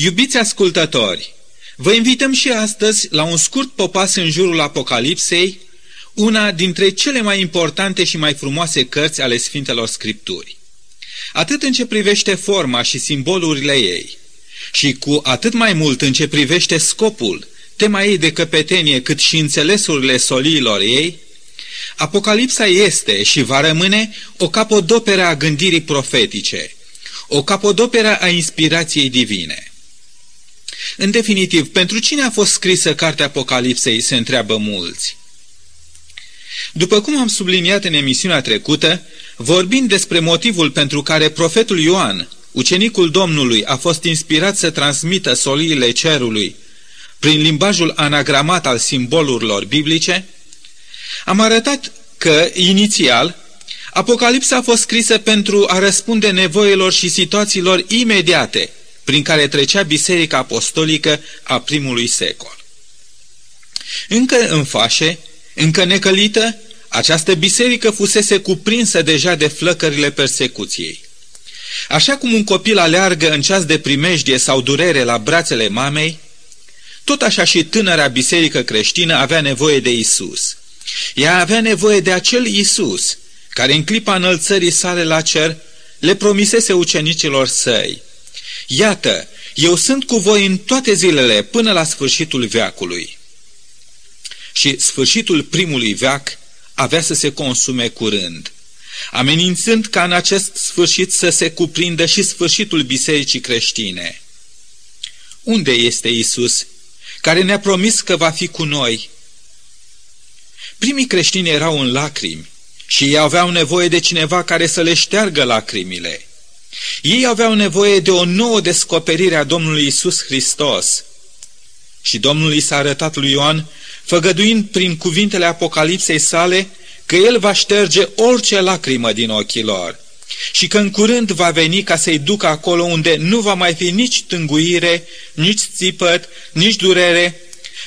Iubiți ascultători, vă invităm și astăzi la un scurt popas în jurul Apocalipsei, una dintre cele mai importante și mai frumoase cărți ale Sfintelor Scripturi. Atât în ce privește forma și simbolurile ei, și cu atât mai mult în ce privește scopul, tema ei de căpetenie, cât și înțelesurile soliilor ei, Apocalipsa este și va rămâne o capodoperă a gândirii profetice, o capodoperă a inspirației divine. În definitiv, pentru cine a fost scrisă cartea Apocalipsei, se întreabă mulți. După cum am subliniat în emisiunea trecută, vorbind despre motivul pentru care profetul Ioan, ucenicul Domnului, a fost inspirat să transmită soliile cerului prin limbajul anagramat al simbolurilor biblice, am arătat că, inițial, Apocalipsa a fost scrisă pentru a răspunde nevoilor și situațiilor imediate prin care trecea Biserica Apostolică a primului secol. Încă în fașe, încă necălită, această biserică fusese cuprinsă deja de flăcările persecuției. Așa cum un copil aleargă în ceas de primejdie sau durere la brațele mamei, tot așa și tânăra biserică creștină avea nevoie de Isus. Ea avea nevoie de acel Isus, care în clipa înălțării sale la cer le promisese ucenicilor săi. Iată, eu sunt cu voi în toate zilele până la sfârșitul veacului. Și sfârșitul primului veac avea să se consume curând, amenințând ca în acest sfârșit să se cuprindă și sfârșitul bisericii creștine. Unde este Isus, care ne-a promis că va fi cu noi? Primii creștini erau în lacrimi și ei aveau nevoie de cineva care să le șteargă lacrimile. Ei aveau nevoie de o nouă descoperire a Domnului Isus Hristos. Și Domnul i s-a arătat lui Ioan, făgăduind prin cuvintele Apocalipsei sale că el va șterge orice lacrimă din ochii lor și că în curând va veni ca să-i ducă acolo unde nu va mai fi nici tânguire, nici țipăt, nici durere,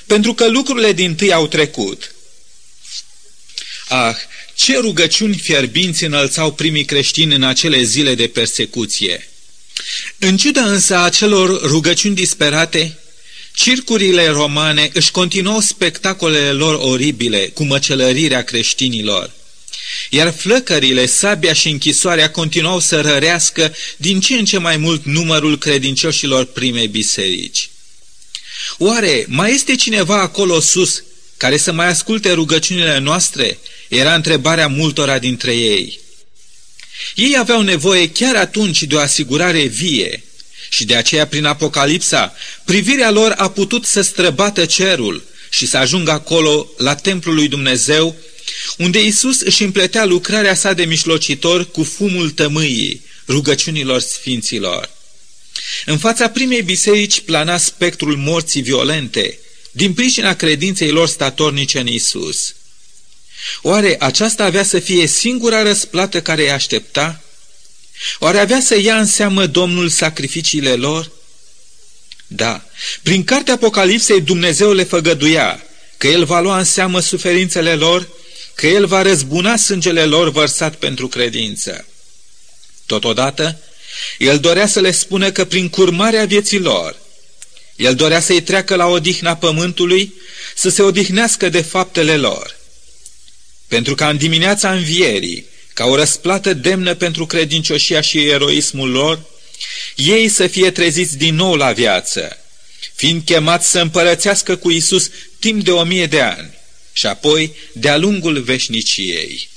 pentru că lucrurile din tâi au trecut. Ah, ce rugăciuni fierbinți înălțau primii creștini în acele zile de persecuție! În ciuda însă a celor rugăciuni disperate, circurile romane își continuau spectacolele lor oribile cu măcelărirea creștinilor, iar flăcările, sabia și închisoarea continuau să rărească din ce în ce mai mult numărul credincioșilor primei biserici. Oare mai este cineva acolo sus care să mai asculte rugăciunile noastre era întrebarea multora dintre ei. Ei aveau nevoie chiar atunci de o asigurare vie și de aceea prin Apocalipsa privirea lor a putut să străbată cerul și să ajungă acolo la templul lui Dumnezeu, unde Isus își împletea lucrarea sa de mișlocitor cu fumul tămâii, rugăciunilor sfinților. În fața primei biserici plana spectrul morții violente, din pricina credinței lor statornice în Isus. Oare aceasta avea să fie singura răsplată care îi aștepta? Oare avea să ia în seamă Domnul sacrificiile lor? Da, prin cartea Apocalipsei Dumnezeu le făgăduia că El va lua în seamă suferințele lor, că El va răzbuna sângele lor vărsat pentru credință. Totodată, El dorea să le spună că prin curmarea vieții lor, El dorea să-i treacă la odihna pământului, să se odihnească de faptele lor pentru ca în dimineața învierii, ca o răsplată demnă pentru credincioșia și eroismul lor, ei să fie treziți din nou la viață, fiind chemați să împărățească cu Isus timp de o mie de ani și apoi de-a lungul veșniciei.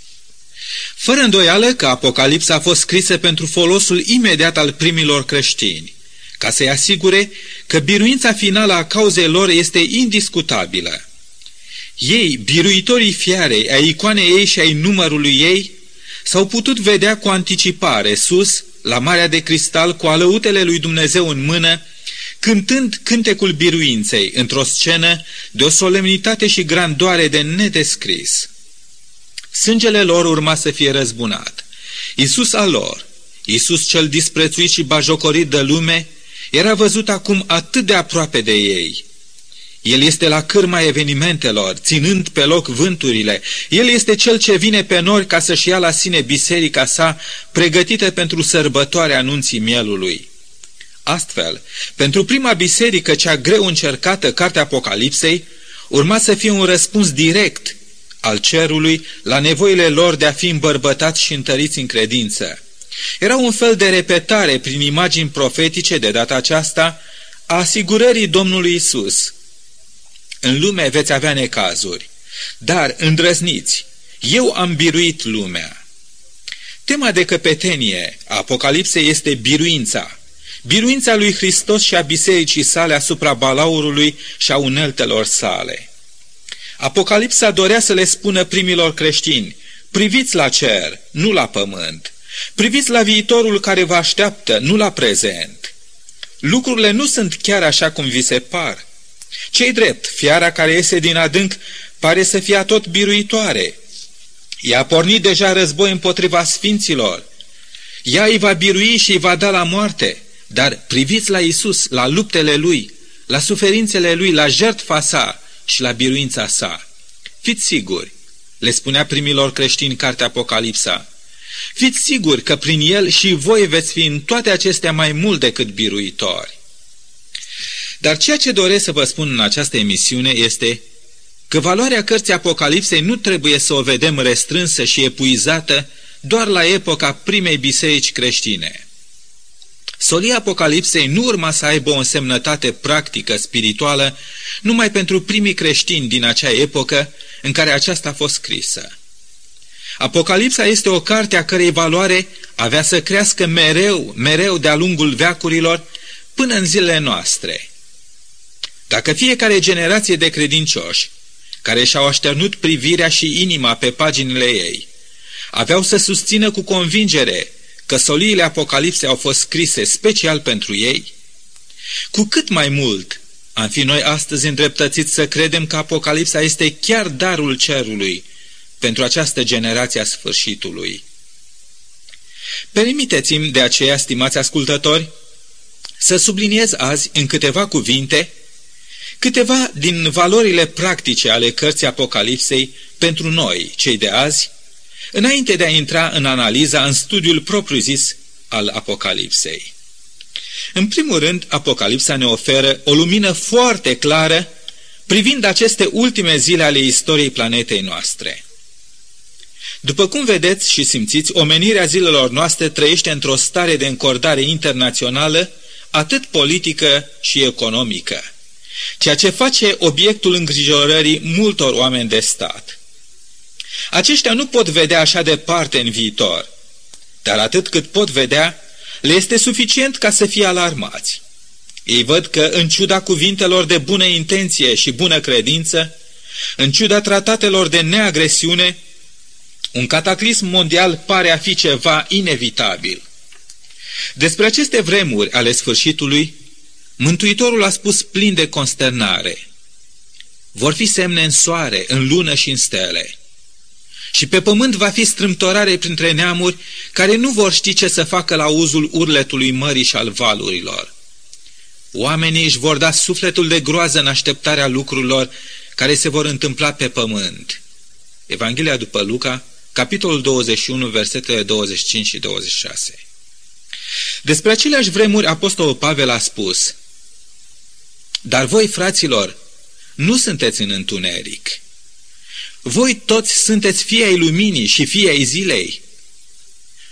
Fără îndoială că Apocalipsa a fost scrisă pentru folosul imediat al primilor creștini, ca să-i asigure că biruința finală a cauzei lor este indiscutabilă ei, biruitorii fiarei, ai icoanei ei și ai numărului ei, s-au putut vedea cu anticipare sus, la Marea de Cristal, cu alăutele lui Dumnezeu în mână, cântând cântecul biruinței într-o scenă de o solemnitate și grandoare de nedescris. Sângele lor urma să fie răzbunat. Isus al lor, Isus cel disprețuit și bajocorit de lume, era văzut acum atât de aproape de ei – el este la cârma evenimentelor, ținând pe loc vânturile. El este cel ce vine pe nori ca să-și ia la sine biserica sa, pregătită pentru sărbătoarea anunții mielului. Astfel, pentru prima biserică cea greu încercată, Cartea Apocalipsei, urma să fie un răspuns direct al cerului la nevoile lor de a fi îmbărbătați și întăriți în credință. Era un fel de repetare prin imagini profetice de data aceasta a asigurării Domnului Isus. În lume veți avea necazuri, dar îndrăzniți, eu am biruit lumea. Tema de căpetenie a Apocalipsei este biruința, biruința lui Hristos și a bisericii sale asupra balaurului și a uneltelor sale. Apocalipsa dorea să le spună primilor creștini, priviți la cer, nu la pământ, priviți la viitorul care vă așteaptă, nu la prezent. Lucrurile nu sunt chiar așa cum vi se par. Cei drept, fiara care iese din adânc pare să fie tot biruitoare. Ea a pornit deja război împotriva sfinților. Ea îi va birui și îi va da la moarte. Dar priviți la Isus, la luptele Lui, la suferințele Lui, la jertfa sa și la biruința sa. Fiți siguri, le spunea primilor creștini cartea Apocalipsa, fiți siguri că prin El și voi veți fi în toate acestea mai mult decât biruitori. Dar ceea ce doresc să vă spun în această emisiune este că valoarea cărții Apocalipsei nu trebuie să o vedem restrânsă și epuizată doar la epoca primei biserici creștine. Solia Apocalipsei nu urma să aibă o însemnătate practică, spirituală, numai pentru primii creștini din acea epocă în care aceasta a fost scrisă. Apocalipsa este o carte a cărei valoare avea să crească mereu, mereu de-a lungul veacurilor până în zilele noastre. Dacă fiecare generație de credincioși care și-au așternut privirea și inima pe paginile ei, aveau să susțină cu convingere că soliile Apocalipsei au fost scrise special pentru ei? Cu cât mai mult am fi noi astăzi îndreptățiți să credem că Apocalipsa este chiar darul cerului pentru această generație a sfârșitului. Permiteți-mi de aceea, stimați ascultători, să subliniez azi în câteva cuvinte câteva din valorile practice ale cărții Apocalipsei pentru noi, cei de azi, înainte de a intra în analiza, în studiul propriu-zis al Apocalipsei. În primul rând, Apocalipsa ne oferă o lumină foarte clară privind aceste ultime zile ale istoriei planetei noastre. După cum vedeți și simțiți, omenirea zilelor noastre trăiește într-o stare de încordare internațională, atât politică și economică, ceea ce face obiectul îngrijorării multor oameni de stat. Aceștia nu pot vedea așa departe în viitor, dar atât cât pot vedea, le este suficient ca să fie alarmați. Ei văd că, în ciuda cuvintelor de bună intenție și bună credință, în ciuda tratatelor de neagresiune, un cataclism mondial pare a fi ceva inevitabil. Despre aceste vremuri ale sfârșitului, Mântuitorul a spus plin de consternare. Vor fi semne în soare, în lună și în stele. Și pe pământ va fi strâmtorare printre neamuri care nu vor ști ce să facă la uzul urletului mării și al valurilor. Oamenii își vor da sufletul de groază în așteptarea lucrurilor care se vor întâmpla pe pământ. Evanghelia după Luca, capitolul 21, versetele 25 și 26. Despre aceleași vremuri, Apostolul Pavel a spus, Dar voi, fraților, nu sunteți în întuneric, voi toți sunteți fii ai luminii și fii ai zilei.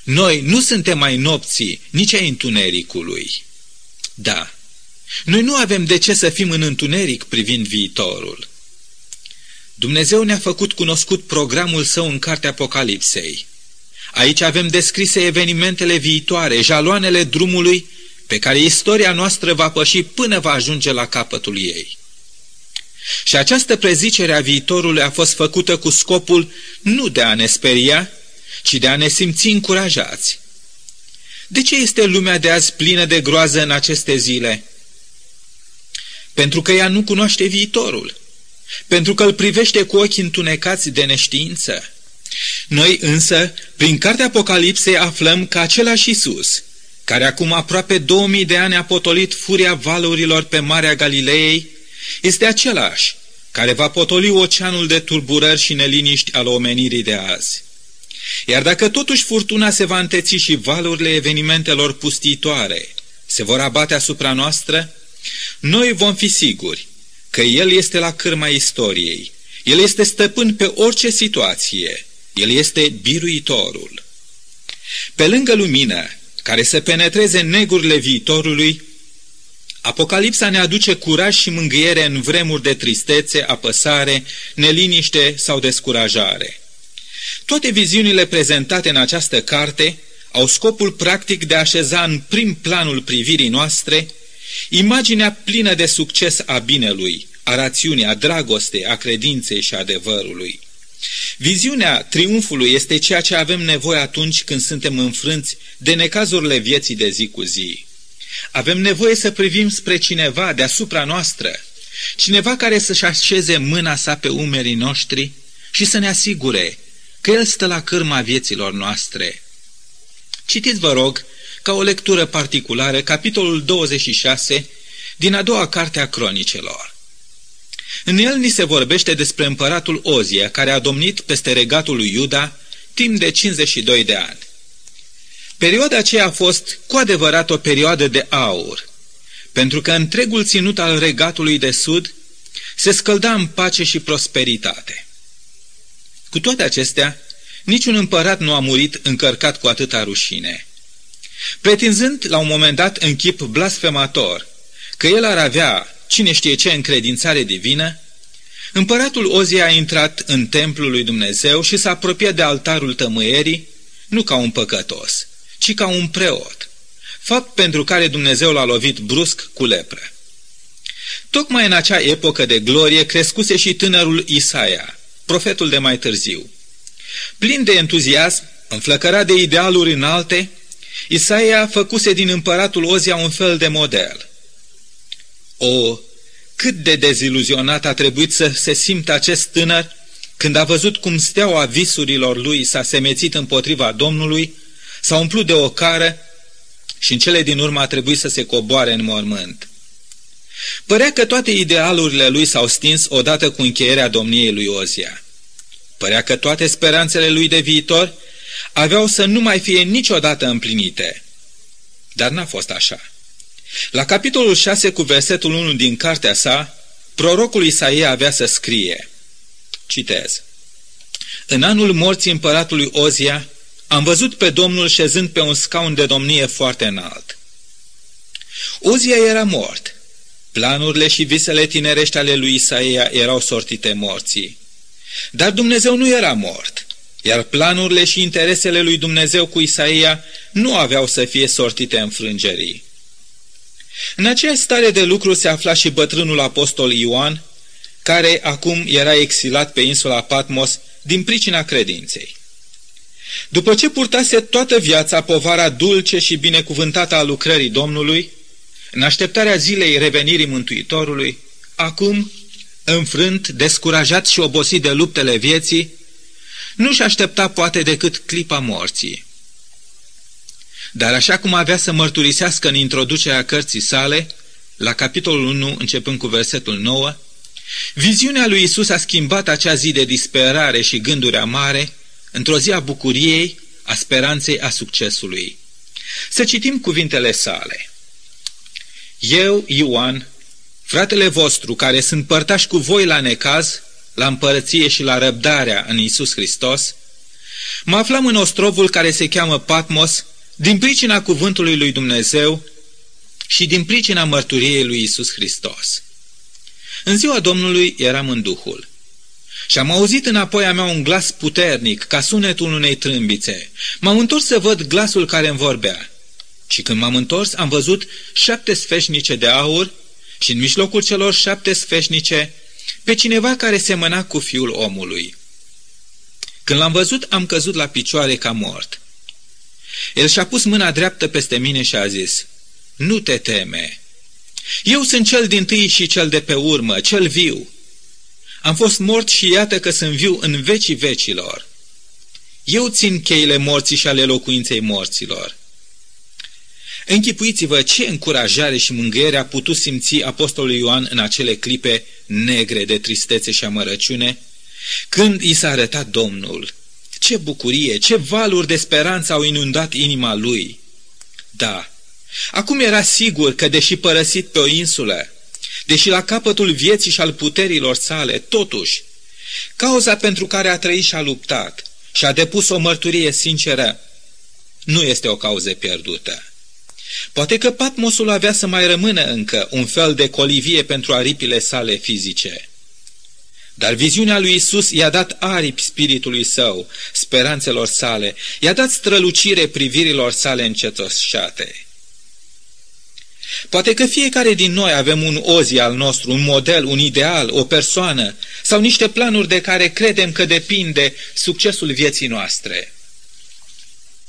Noi nu suntem mai nopții, nici ai întunericului. Da, noi nu avem de ce să fim în întuneric privind viitorul. Dumnezeu ne-a făcut cunoscut programul său în cartea Apocalipsei. Aici avem descrise evenimentele viitoare, jaloanele drumului pe care istoria noastră va păși până va ajunge la capătul ei. Și această prezicere a viitorului a fost făcută cu scopul nu de a ne speria, ci de a ne simți încurajați. De ce este lumea de azi plină de groază în aceste zile? Pentru că ea nu cunoaște viitorul, pentru că îl privește cu ochi întunecați de neștiință. Noi însă, prin cartea Apocalipsei, aflăm că același Isus, care acum aproape 2000 de ani a potolit furia valurilor pe Marea Galilei, este același care va potoli oceanul de tulburări și neliniști al omenirii de azi. Iar dacă totuși furtuna se va înteți și valurile evenimentelor pustitoare se vor abate asupra noastră, noi vom fi siguri că El este la cârma istoriei, El este stăpân pe orice situație, El este biruitorul. Pe lângă lumină, care să penetreze negurile viitorului, Apocalipsa ne aduce curaj și mângâiere în vremuri de tristețe, apăsare, neliniște sau descurajare. Toate viziunile prezentate în această carte au scopul practic de a așeza în prim planul privirii noastre imaginea plină de succes a binelui, a rațiunii, a dragostei, a credinței și a adevărului. Viziunea triumfului este ceea ce avem nevoie atunci când suntem înfrânți de necazurile vieții de zi cu zi. Avem nevoie să privim spre cineva deasupra noastră, cineva care să-și așeze mâna sa pe umerii noștri și să ne asigure că El stă la cârma vieților noastre. Citiți, vă rog, ca o lectură particulară, capitolul 26 din a doua carte a cronicelor. În el ni se vorbește despre împăratul Ozia, care a domnit peste regatul lui Iuda timp de 52 de ani. Perioada aceea a fost cu adevărat o perioadă de aur, pentru că întregul ținut al regatului de sud se scălda în pace și prosperitate. Cu toate acestea, niciun împărat nu a murit încărcat cu atâta rușine. Pretinzând la un moment dat în chip blasfemator că el ar avea cine știe ce încredințare divină, împăratul Ozia a intrat în templul lui Dumnezeu și s-a apropiat de altarul tămâierii, nu ca un păcătos, ci ca un preot, fapt pentru care Dumnezeu l-a lovit brusc cu lepră. Tocmai în acea epocă de glorie crescuse și tânărul Isaia, profetul de mai târziu. Plin de entuziasm, înflăcărat de idealuri înalte, Isaia făcuse din împăratul Ozia un fel de model. O, cât de deziluzionat a trebuit să se simtă acest tânăr când a văzut cum steaua visurilor lui s-a semețit împotriva Domnului, s-a umplut de o cară și în cele din urmă a trebuit să se coboare în mormânt. Părea că toate idealurile lui s-au stins odată cu încheierea domniei lui Ozia. Părea că toate speranțele lui de viitor aveau să nu mai fie niciodată împlinite. Dar n-a fost așa. La capitolul 6 cu versetul 1 din cartea sa, prorocul Isaia avea să scrie, citez, În anul morții împăratului Ozia, am văzut pe Domnul șezând pe un scaun de domnie foarte înalt. Ozia era mort. Planurile și visele tinerești ale lui Isaia erau sortite morții. Dar Dumnezeu nu era mort, iar planurile și interesele lui Dumnezeu cu Isaia nu aveau să fie sortite în frângerii. În aceeași stare de lucru se afla și bătrânul apostol Ioan, care acum era exilat pe insula Patmos din pricina credinței. După ce purtase toată viața povara dulce și binecuvântată a lucrării Domnului, în așteptarea zilei revenirii Mântuitorului, acum, înfrânt, descurajat și obosit de luptele vieții, nu-și aștepta poate decât clipa morții. Dar așa cum avea să mărturisească în introducerea cărții sale, la capitolul 1, începând cu versetul 9, viziunea lui Isus a schimbat acea zi de disperare și gânduri amare într-o zi a bucuriei, a speranței, a succesului. Să citim cuvintele sale. Eu, Ioan, fratele vostru, care sunt părtași cu voi la necaz, la împărăție și la răbdarea în Isus Hristos, mă aflam în ostrovul care se cheamă Patmos, din pricina cuvântului lui Dumnezeu și din pricina mărturiei lui Isus Hristos. În ziua Domnului eram în Duhul. Și am auzit înapoi a mea un glas puternic, ca sunetul unei trâmbițe. M-am întors să văd glasul care îmi vorbea. Și când m-am întors, am văzut șapte sfeșnice de aur și în mijlocul celor șapte sfeșnice pe cineva care semăna cu fiul omului. Când l-am văzut, am căzut la picioare ca mort. El și-a pus mâna dreaptă peste mine și a zis, Nu te teme. Eu sunt cel din tâi și cel de pe urmă, cel viu. Am fost mort și iată că sunt viu în vecii vecilor. Eu țin cheile morții și ale locuinței morților. Închipuiți-vă ce încurajare și mângâiere a putut simți Apostolul Ioan în acele clipe negre de tristețe și amărăciune, când i s-a arătat Domnul. Ce bucurie, ce valuri de speranță au inundat inima lui! Da, Acum era sigur că, deși părăsit pe o insulă, deși la capătul vieții și al puterilor sale, totuși, cauza pentru care a trăit și a luptat și a depus o mărturie sinceră, nu este o cauză pierdută. Poate că Patmosul avea să mai rămână încă un fel de colivie pentru aripile sale fizice. Dar viziunea lui Isus i-a dat aripi spiritului său, speranțelor sale, i-a dat strălucire privirilor sale încetoșate. Poate că fiecare din noi avem un ozi al nostru, un model, un ideal, o persoană sau niște planuri de care credem că depinde succesul vieții noastre.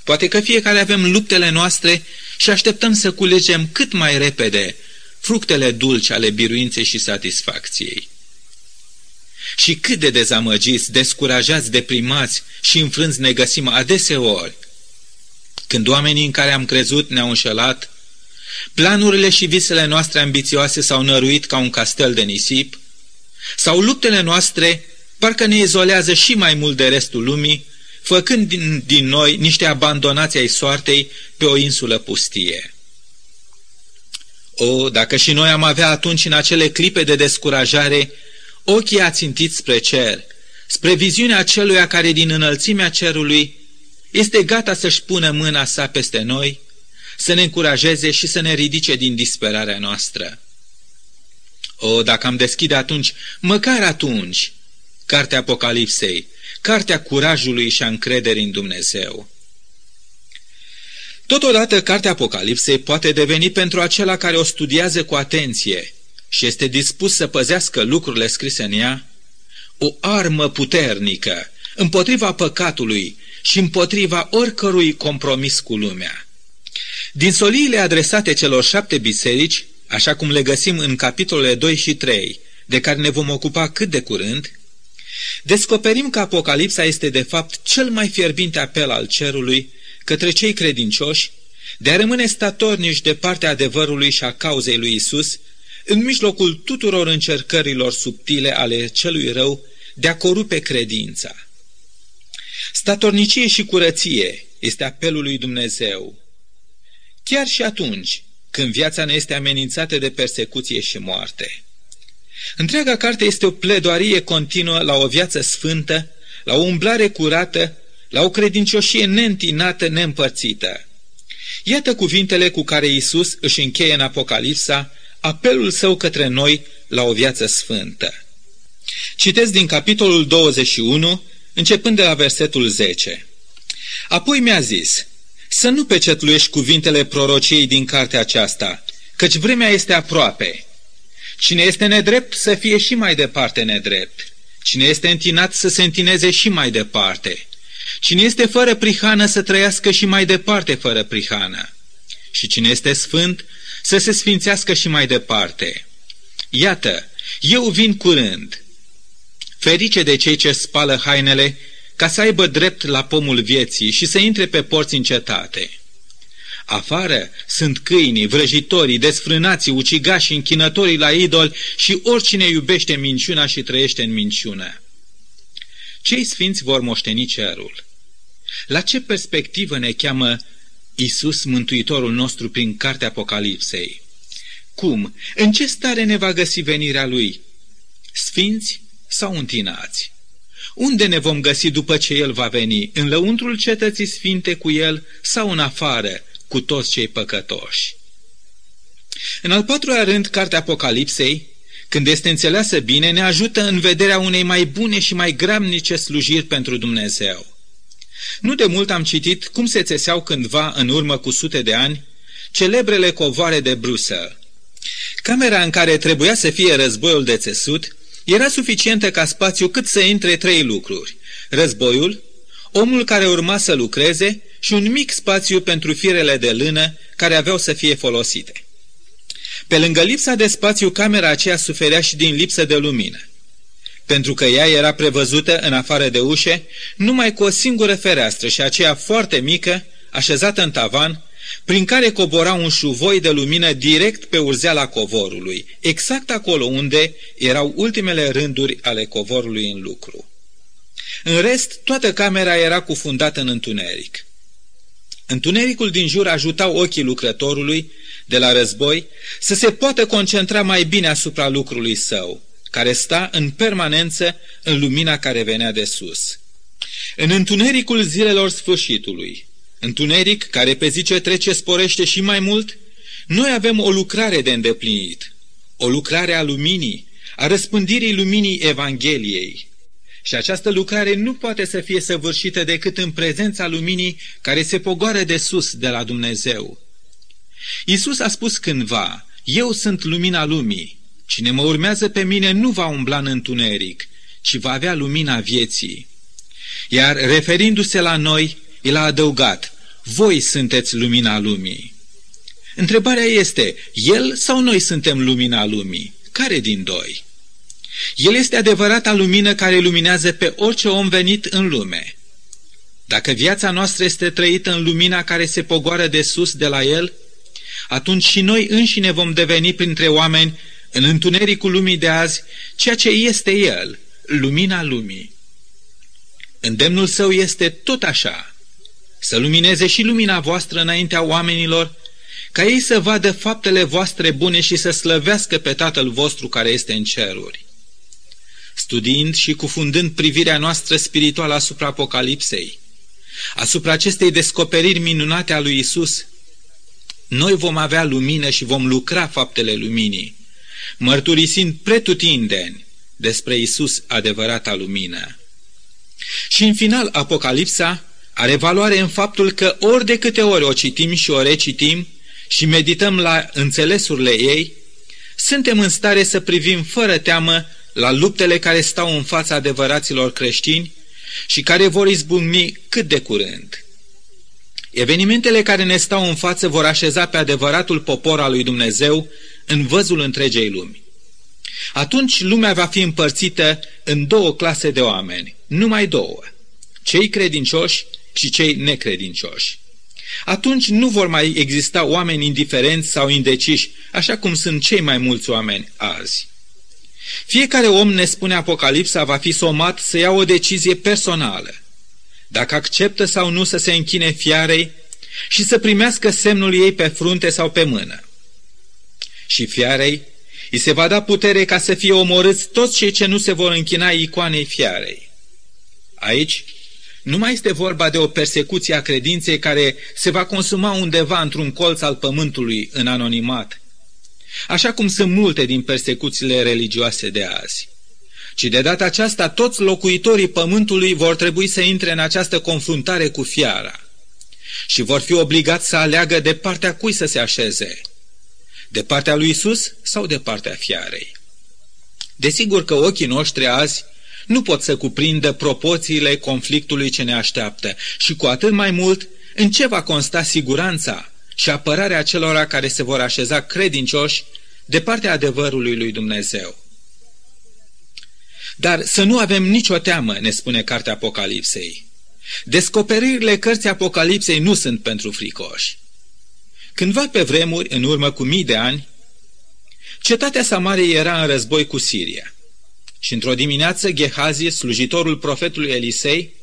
Poate că fiecare avem luptele noastre și așteptăm să culegem cât mai repede fructele dulci ale biruinței și satisfacției. Și cât de dezamăgiți, descurajați, deprimați și înfrânți ne găsim adeseori, când oamenii în care am crezut ne-au înșelat, planurile și visele noastre ambițioase s-au năruit ca un castel de nisip, sau luptele noastre parcă ne izolează și mai mult de restul lumii, făcând din, din noi niște abandonați ai soartei pe o insulă pustie. O, dacă și noi am avea atunci în acele clipe de descurajare ochii ațintiți spre cer, spre viziunea celuia care din înălțimea cerului este gata să-și pună mâna sa peste noi, să ne încurajeze și să ne ridice din disperarea noastră. O, dacă am deschide atunci, măcar atunci, cartea Apocalipsei, cartea curajului și a încrederii în Dumnezeu. Totodată, cartea Apocalipsei poate deveni pentru acela care o studiază cu atenție și este dispus să păzească lucrurile scrise în ea, o armă puternică împotriva păcatului și împotriva oricărui compromis cu lumea. Din soliile adresate celor șapte biserici, așa cum le găsim în capitolele 2 și 3, de care ne vom ocupa cât de curând, descoperim că Apocalipsa este de fapt cel mai fierbinte apel al cerului către cei credincioși de a rămâne statornici de partea adevărului și a cauzei lui Isus, în mijlocul tuturor încercărilor subtile ale celui rău de a corupe credința. Statornicie și curăție este apelul lui Dumnezeu. Chiar și atunci când viața ne este amenințată de persecuție și moarte. Întreaga carte este o pledoarie continuă la o viață sfântă, la o umblare curată, la o credincioșie neîntinată, neîmpărțită. Iată cuvintele cu care Isus își încheie în Apocalipsa apelul său către noi la o viață sfântă. Citesc din capitolul 21, începând de la versetul 10. Apoi mi-a zis, să nu pecetluiești cuvintele prorociei din cartea aceasta, căci vremea este aproape. Cine este nedrept să fie și mai departe nedrept. Cine este întinat să se întineze și mai departe. Cine este fără prihană să trăiască și mai departe fără prihană. Și cine este sfânt să se sfințească și mai departe. Iată, eu vin curând. Ferice de cei ce spală hainele ca să aibă drept la pomul vieții și să intre pe porți în cetate. Afară sunt câinii, vrăjitorii, desfrânații, ucigașii, închinătorii la idol și oricine iubește minciuna și trăiește în minciună. Cei sfinți vor moșteni cerul. La ce perspectivă ne cheamă Isus, Mântuitorul nostru, prin cartea Apocalipsei? Cum? În ce stare ne va găsi venirea Lui? Sfinți sau întinați? Unde ne vom găsi după ce El va veni? În lăuntrul cetății sfinte cu El sau în afară, cu toți cei păcătoși? În al patrulea rând, cartea Apocalipsei, când este înțeleasă bine, ne ajută în vederea unei mai bune și mai gramnice slujiri pentru Dumnezeu. Nu de mult am citit cum se țeseau cândva, în urmă cu sute de ani, celebrele covoare de brusă. Camera în care trebuia să fie războiul de țesut era suficientă ca spațiu cât să intre trei lucruri. Războiul, omul care urma să lucreze și un mic spațiu pentru firele de lână care aveau să fie folosite. Pe lângă lipsa de spațiu, camera aceea suferea și din lipsă de lumină. Pentru că ea era prevăzută în afară de ușe, numai cu o singură fereastră și aceea foarte mică, așezată în tavan, prin care cobora un șuvoi de lumină direct pe urzeala covorului, exact acolo unde erau ultimele rânduri ale covorului în lucru. În rest, toată camera era cufundată în întuneric. Întunericul din jur ajutau ochii lucrătorului de la război să se poată concentra mai bine asupra lucrului său, care sta în permanență în lumina care venea de sus. În întunericul zilelor sfârșitului, întuneric care pe zi ce trece sporește și mai mult, noi avem o lucrare de îndeplinit, o lucrare a luminii, a răspândirii luminii Evangheliei. Și această lucrare nu poate să fie săvârșită decât în prezența luminii care se pogoară de sus de la Dumnezeu. Iisus a spus cândva, Eu sunt lumina lumii. Cine mă urmează pe mine nu va umbla în întuneric, ci va avea lumina vieții. Iar referindu-se la noi, el a adăugat, voi sunteți lumina lumii. Întrebarea este, el sau noi suntem lumina lumii? Care din doi? El este adevărata lumină care luminează pe orice om venit în lume. Dacă viața noastră este trăită în lumina care se pogoară de sus de la El, atunci și noi înșine vom deveni printre oameni în întunericul lumii de azi ceea ce este El, lumina lumii. Îndemnul său este tot așa, să lumineze și lumina voastră înaintea oamenilor, ca ei să vadă faptele voastre bune și să slăvească pe Tatăl vostru care este în ceruri. Studiind și cufundând privirea noastră spirituală asupra Apocalipsei, asupra acestei descoperiri minunate a lui Isus, noi vom avea lumină și vom lucra faptele luminii, mărturisind pretutindeni despre Isus adevărata lumină. Și în final, Apocalipsa are valoare în faptul că ori de câte ori o citim și o recitim și medităm la înțelesurile ei, suntem în stare să privim fără teamă la luptele care stau în fața adevăraților creștini și care vor izbucni cât de curând. Evenimentele care ne stau în față vor așeza pe adevăratul popor al lui Dumnezeu în văzul întregei lumi. Atunci lumea va fi împărțită în două clase de oameni, numai două, cei credincioși și cei necredincioși. Atunci nu vor mai exista oameni indiferenți sau indeciși, așa cum sunt cei mai mulți oameni azi. Fiecare om, ne spune Apocalipsa, va fi somat să ia o decizie personală. Dacă acceptă sau nu să se închine fiarei și să primească semnul ei pe frunte sau pe mână. Și fiarei îi se va da putere ca să fie omorâți toți cei ce nu se vor închina icoanei fiarei. Aici nu mai este vorba de o persecuție a credinței care se va consuma undeva într-un colț al pământului în anonimat, așa cum sunt multe din persecuțiile religioase de azi. Ci de data aceasta toți locuitorii pământului vor trebui să intre în această confruntare cu fiara și vor fi obligați să aleagă de partea cui să se așeze, de partea lui Isus sau de partea fiarei. Desigur că ochii noștri azi nu pot să cuprindă proporțiile conflictului ce ne așteaptă și cu atât mai mult în ce va consta siguranța și apărarea celor care se vor așeza credincioși de partea adevărului lui Dumnezeu. Dar să nu avem nicio teamă, ne spune cartea Apocalipsei. Descoperirile cărții Apocalipsei nu sunt pentru fricoși. Cândva pe vremuri, în urmă cu mii de ani, cetatea Samariei era în război cu Siria. Și într-o dimineață, Gehazi, slujitorul profetului Elisei,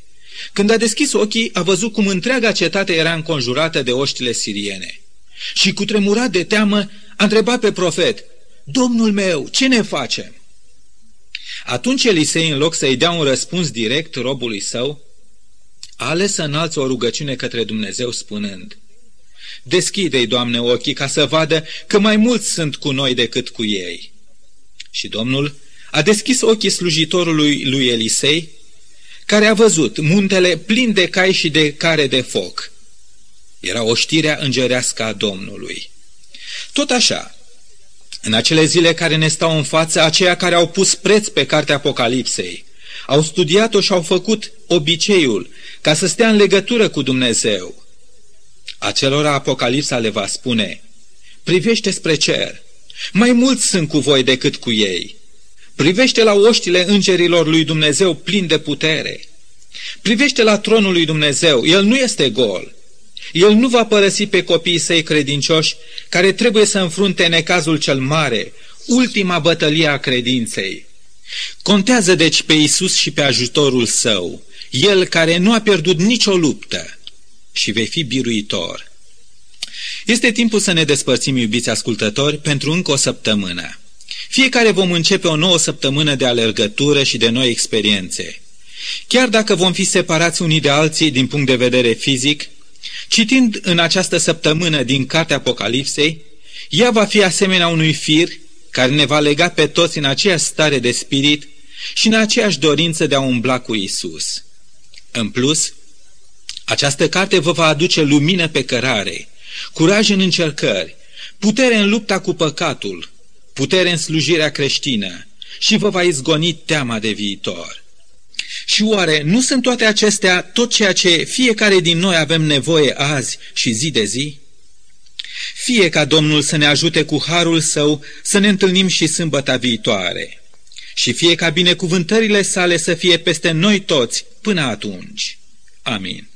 când a deschis ochii, a văzut cum întreaga cetate era înconjurată de oștile siriene. Și cu tremurat de teamă, a întrebat pe profet, Domnul meu, ce ne facem? Atunci Elisei, în loc să-i dea un răspuns direct robului său, a ales să înalți o rugăciune către Dumnezeu spunând, Deschide-i, Doamne, ochii ca să vadă că mai mulți sunt cu noi decât cu ei. Și Domnul a deschis ochii slujitorului lui Elisei, care a văzut muntele plin de cai și de care de foc. Era o știrea îngerească a Domnului. Tot așa, în acele zile care ne stau în față, aceia care au pus preț pe cartea Apocalipsei, au studiat-o și au făcut obiceiul ca să stea în legătură cu Dumnezeu. Acelora Apocalipsa le va spune, privește spre cer, mai mulți sunt cu voi decât cu ei. Privește la oștile îngerilor lui Dumnezeu plin de putere. Privește la tronul lui Dumnezeu, el nu este gol. El nu va părăsi pe copiii săi credincioși care trebuie să înfrunte necazul cel mare, ultima bătălie a credinței. Contează deci pe Isus și pe ajutorul său, el care nu a pierdut nicio luptă și vei fi biruitor. Este timpul să ne despărțim, iubiți ascultători, pentru încă o săptămână. Fiecare vom începe o nouă săptămână de alergătură și de noi experiențe. Chiar dacă vom fi separați unii de alții din punct de vedere fizic, citind în această săptămână din Cartea Apocalipsei, ea va fi asemenea unui fir care ne va lega pe toți în aceeași stare de spirit și în aceeași dorință de a umbla cu Isus. În plus, această carte vă va aduce lumină pe cărare, curaj în încercări, putere în lupta cu păcatul, putere în slujirea creștină și vă va izgoni teama de viitor. Și oare nu sunt toate acestea tot ceea ce fiecare din noi avem nevoie azi și zi de zi? Fie ca Domnul să ne ajute cu harul său să ne întâlnim și sâmbăta viitoare. Și fie ca binecuvântările sale să fie peste noi toți până atunci. Amin.